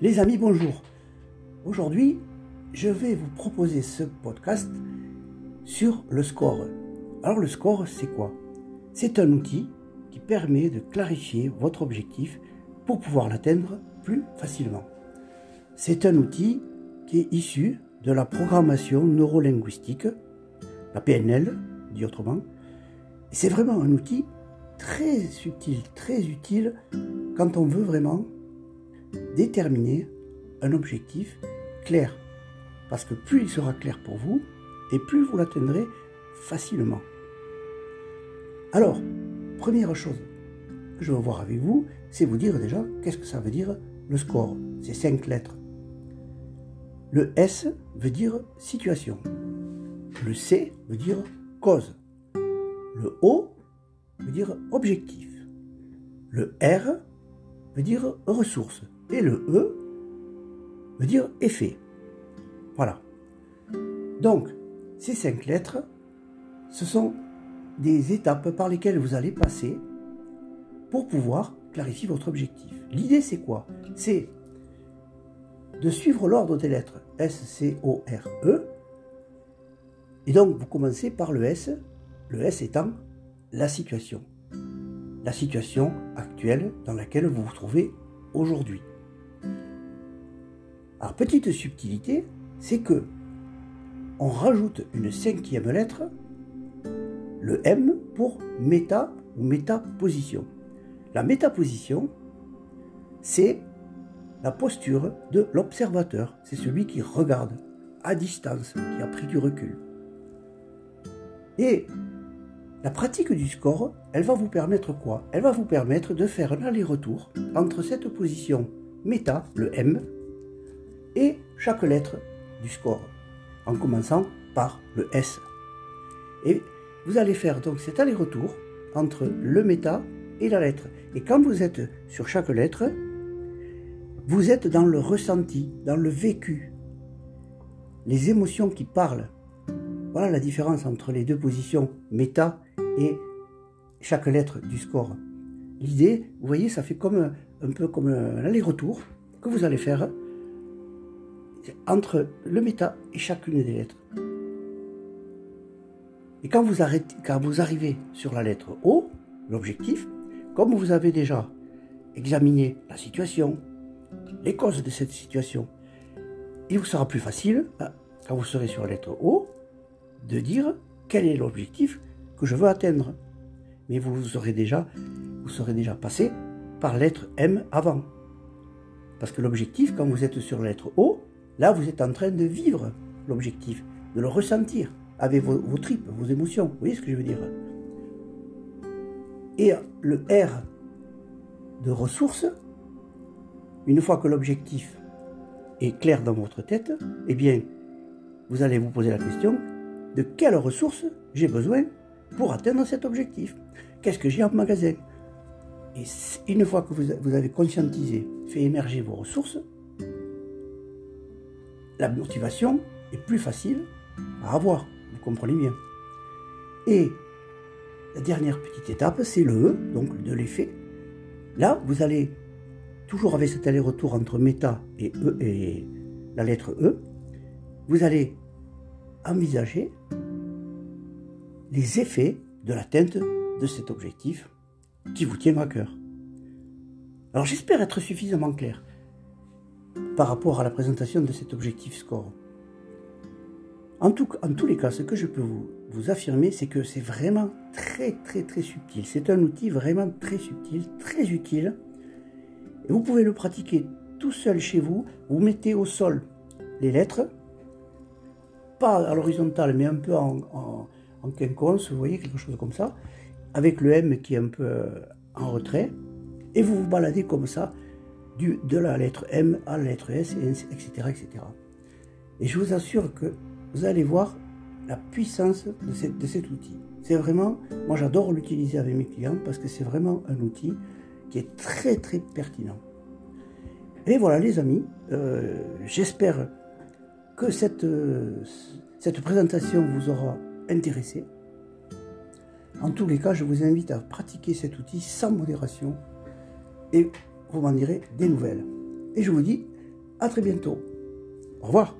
Les amis, bonjour. Aujourd'hui, je vais vous proposer ce podcast sur le score. Alors le score, c'est quoi? C'est un outil qui permet de clarifier votre objectif pour pouvoir l'atteindre plus facilement. C'est un outil qui est issu de la programmation neurolinguistique, la PNL, dit autrement. C'est vraiment un outil très subtil, très utile quand on veut vraiment déterminer un objectif clair. Parce que plus il sera clair pour vous, et plus vous l'atteindrez facilement. Alors, première chose que je veux voir avec vous, c'est vous dire déjà qu'est-ce que ça veut dire le score? C'est cinq lettres. Le S veut dire situation. Le C veut dire cause. Le O veut dire objectif. Le R veut dire ressource. Et le E veut dire effet. Voilà. Donc, ces cinq lettres, ce sont des étapes par lesquelles vous allez passer pour pouvoir clarifier votre objectif. L'idée, c'est quoi? C'est de suivre l'ordre des lettres S, C, O, R, E. Et donc, vous commencez par le S, le S étant la situation. La situation actuelle dans laquelle vous vous trouvez aujourd'hui. Alors, petite subtilité, c'est que on rajoute une cinquième lettre, le M, pour méta ou métaposition. La métaposition, c'est la posture de l'observateur. C'est celui qui regarde à distance, qui a pris du recul. Et la pratique du score, elle va vous permettre quoi? Elle va vous permettre de faire un aller-retour entre cette position méta, le M, et chaque lettre du score, en commençant par le S. Et vous allez faire donc cet aller-retour entre le méta et la lettre. Et quand vous êtes sur chaque lettre, vous êtes dans le ressenti, dans le vécu, les émotions qui parlent. Voilà la différence entre les deux positions méta et chaque lettre du score. L'idée, vous voyez, ça fait comme un peu comme un aller-retour que vous allez faire entre le méta et chacune des lettres. Et quand vous, arrivez sur la lettre O, l'objectif, comme vous avez déjà examiné la situation, les causes de cette situation, il vous sera plus facile, hein, quand vous serez sur la lettre O, de dire quel est l'objectif que je veux atteindre. Mais vous déjà, vous serez déjà passé par lettre M avant. Parce que l'objectif, quand vous êtes sur la lettre O, là vous êtes en train de vivre l'objectif, de le ressentir avec vos, tripes, vos émotions. Vous voyez ce que je veux dire? Et le R de ressources, une fois que l'objectif est clair dans votre tête, eh bien, vous allez vous poser la question de quelles ressources j'ai besoin pour atteindre cet objectif? Qu'est-ce que j'ai en magasin? Et une fois que vous avez conscientisé, fait émerger vos ressources, la motivation est plus facile à avoir. Vous comprenez bien. Et la dernière petite étape, c'est le E, donc de l'effet. Là, vous allez, toujours avec cet aller-retour entre méta et E la lettre E, vous allez envisager les effets de l'atteinte de cet objectif qui vous tient à cœur. Alors j'espère être suffisamment clair par rapport à la présentation de cet objectif score. En, tout, en tous les cas, ce que je peux vous, affirmer, c'est que c'est vraiment très très très subtil. C'est un outil vraiment très subtil, très utile. Et vous pouvez le pratiquer tout seul chez vous. Vous mettez au sol les lettres, pas à l'horizontale, mais un peu en, en, en quinconce, vous voyez, quelque chose comme ça, avec le M qui est un peu euh, en retrait, et vous vous baladez comme ça, de la lettre M à la lettre S, etc., etc. Et je vous assure que vous allez voir la puissance de, cet outil. C'est vraiment, moi j'adore l'utiliser avec mes clients parce que c'est vraiment un outil qui est très très pertinent. Et voilà les amis, euh, j'espère que cette, euh, cette présentation vous aura intéressé. En tous les cas, je vous invite à pratiquer cet outil sans modération et vous m'en direz des nouvelles. Et je vous dis À très bientôt. Au revoir.